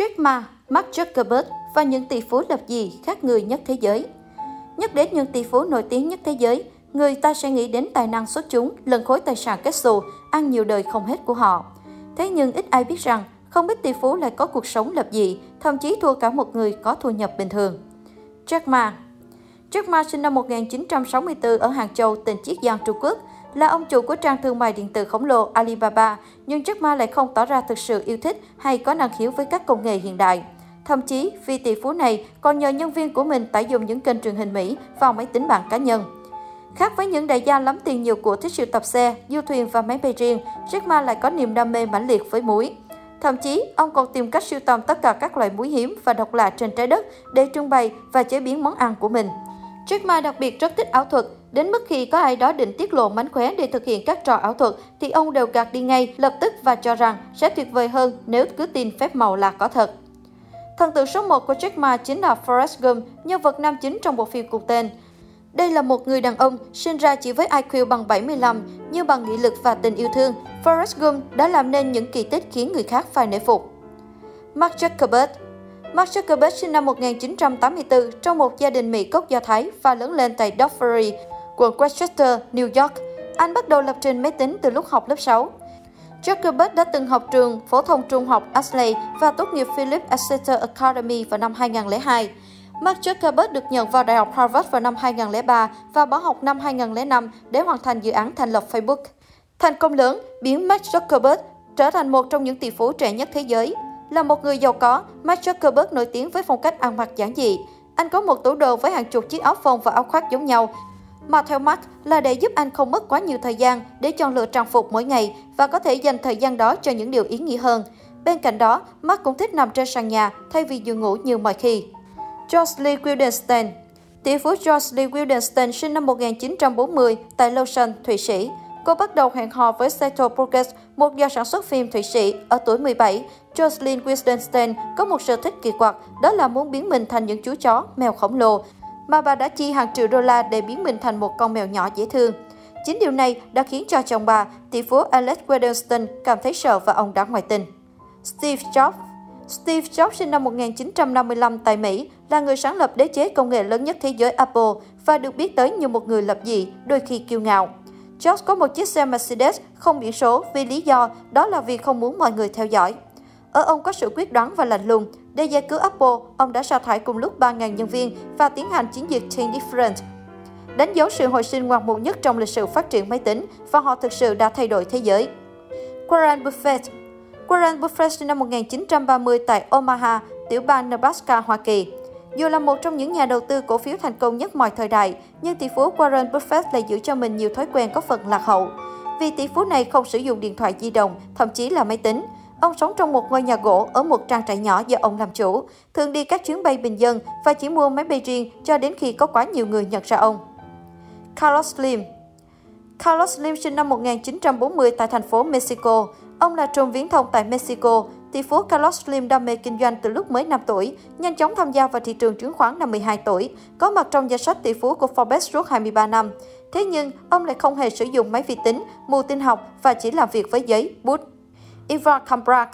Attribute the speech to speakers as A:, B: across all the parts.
A: Jack Ma, Mark Zuckerberg và những tỷ phú lập dị khác người nhất thế giới. Nhắc đến những tỷ phú nổi tiếng nhất thế giới, người ta sẽ nghĩ đến tài năng xuất chúng, lần khối tài sản kết xù, ăn nhiều đời không hết của họ. Thế nhưng ít ai biết rằng, không ít tỷ phú lại có cuộc sống lập dị, thậm chí thua cả một người có thu nhập bình thường. Jack Ma Jack Ma sinh năm 1964 ở Hàng Châu, tỉnh Chiết Giang, Trung Quốc, là ông chủ của trang thương mại điện tử khổng lồ Alibaba, nhưng Jack Ma lại không tỏ ra thực sự yêu thích hay có năng khiếu với các công nghệ hiện đại. Thậm chí, vị tỷ phú này còn nhờ nhân viên của mình tải dụng những kênh truyền hình Mỹ vào máy tính bảng cá nhân. Khác với những đại gia lắm tiền nhiều của thích sưu tập xe, du thuyền và máy bay riêng, Jack Ma lại có niềm đam mê mãnh liệt với muối. Thậm chí, ông còn tìm cách sưu tầm tất cả các loại muối hiếm và độc lạ trên trái đất để trưng bày và chế biến món ăn của mình. Jack Ma đặc biệt rất thích ảo thuật, đến mức khi có ai đó định tiết lộ mánh khóe để thực hiện các trò ảo thuật thì ông đều gạt đi ngay, lập tức và cho rằng sẽ tuyệt vời hơn nếu cứ tin phép màu là có thật. Thần tượng số 1 của Jack Ma chính là Forrest Gump, nhân vật nam chính trong bộ phim cùng tên. Đây là một người đàn ông sinh ra chỉ với IQ bằng 75, nhưng bằng nghị lực và tình yêu thương, Forrest Gump đã làm nên những kỳ tích khiến người khác phải nể phục. Mark Zuckerberg Mark Zuckerberg sinh năm 1984 trong một gia đình Mỹ gốc Do Thái và lớn lên tại Dufferin, quận Westchester, New York. Anh bắt đầu lập trình máy tính từ lúc học lớp 6. Zuckerberg đã từng học trường phổ thông trung học Ashley và tốt nghiệp Philip Exeter Academy vào năm 2002. Mark Zuckerberg được nhận vào Đại học Harvard vào năm 2003 và bỏ học năm 2005 để hoàn thành dự án thành lập Facebook. Thành công lớn biến Mark Zuckerberg trở thành một trong những tỷ phú trẻ nhất thế giới. Là một người giàu có, Mark Zuckerberg nổi tiếng với phong cách ăn mặc giản dị. Anh có một tủ đồ với hàng chục chiếc áo phông và áo khoác giống nhau, mà theo Mark là để giúp anh không mất quá nhiều thời gian để chọn lựa trang phục mỗi ngày và có thể dành thời gian đó cho những điều ý nghĩa hơn. Bên cạnh đó, Mark cũng thích nằm trên sàn nhà thay vì giường ngủ như mọi khi. George Wildenstein Tỷ phú George Wildenstein sinh năm 1940 tại Lausanne, Thụy Sĩ. Cô bắt đầu hẹn hò với Seto Burgess, một nhà sản xuất phim Thụy Sĩ. Ở tuổi 17, Jocelyn Wittgenstein có một sở thích kỳ quặc, đó là muốn biến mình thành những chú chó, mèo khổng lồ, mà bà đã chi hàng triệu đô la để biến mình thành một con mèo nhỏ dễ thương. Chính điều này đã khiến cho chồng bà, tỷ phú Alex Wittgenstein, cảm thấy sợ và ông đã ngoại tình. Steve Jobs Steve Jobs sinh năm 1955 tại Mỹ, là người sáng lập đế chế công nghệ lớn nhất thế giới Apple và được biết tới như một người lập dị, đôi khi kiêu ngạo. Jobs có một chiếc xe Mercedes không biển số vì lý do đó là vì không muốn mọi người theo dõi. Ở ông có sự quyết đoán và lạnh lùng. Để giải cứu Apple, ông đã sa thải cùng lúc 3.000 nhân viên và tiến hành chiến dịch Think Different, đánh dấu sự hồi sinh ngoạn mục nhất trong lịch sử phát triển máy tính và họ thực sự đã thay đổi thế giới. Warren Buffett Warren Buffett sinh năm 1930 tại Omaha, tiểu bang Nebraska, Hoa Kỳ. Dù là một trong những nhà đầu tư cổ phiếu thành công nhất mọi thời đại, nhưng tỷ phú Warren Buffett lại giữ cho mình nhiều thói quen có phần lạc hậu. Vì tỷ phú này không sử dụng điện thoại di động, thậm chí là máy tính. Ông sống trong một ngôi nhà gỗ ở một trang trại nhỏ do ông làm chủ, thường đi các chuyến bay bình dân và chỉ mua máy bay riêng cho đến khi có quá nhiều người nhận ra ông. Carlos Slim Carlos Slim sinh năm 1940 tại thành phố Mexico. Ông là trùm viễn thông tại Mexico. Tỷ phú Carlos Slim đam mê kinh doanh từ lúc mới 5 tuổi, nhanh chóng tham gia vào thị trường chứng khoán năm 12 tuổi, có mặt trong danh sách tỷ phú của Forbes suốt 23 năm. Thế nhưng, ông lại không hề sử dụng máy vi tính, mù tin học và chỉ làm việc với giấy, bút. Ivar Kamprad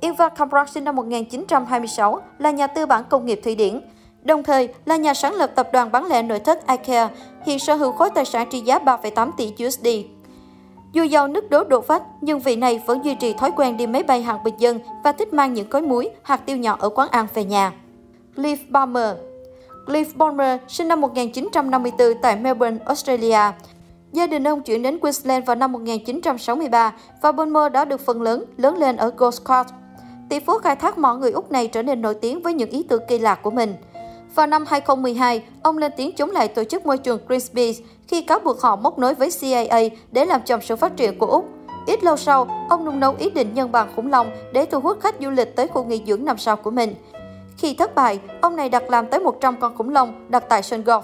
A: Ivar Kamprad sinh năm 1926 là nhà tư bản công nghiệp Thụy Điển, đồng thời là nhà sáng lập tập đoàn bán lẻ nội thất IKEA, hiện sở hữu khối tài sản trị giá 3,8 tỷ USD. Dù giàu nước đố đổ vách, nhưng vị này vẫn duy trì thói quen đi máy bay hàng bình dân và thích mang những gói muối, hạt tiêu nhỏ ở quán ăn về nhà. Cliff Palmer Cliff Palmer sinh năm 1954 tại Melbourne, Australia. Gia đình ông chuyển đến Queensland vào năm 1963 và Palmer đã được phần lớn lớn lên ở Gold Coast. Tỷ phú khai thác mỏ người Úc này trở nên nổi tiếng với những ý tưởng kỳ lạ của mình. Vào năm 2012, ông lên tiếng chống lại tổ chức môi trường Greenpeace khi cáo buộc họ móc nối với CIA để làm chậm sự phát triển của Úc. Ít lâu sau, ông nung nấu ý định nhân bằng khủng long để thu hút khách du lịch tới khu nghỉ dưỡng năm sau của mình. Khi thất bại, ông này đặt làm tới 100 con khủng long đặt tại sân golf.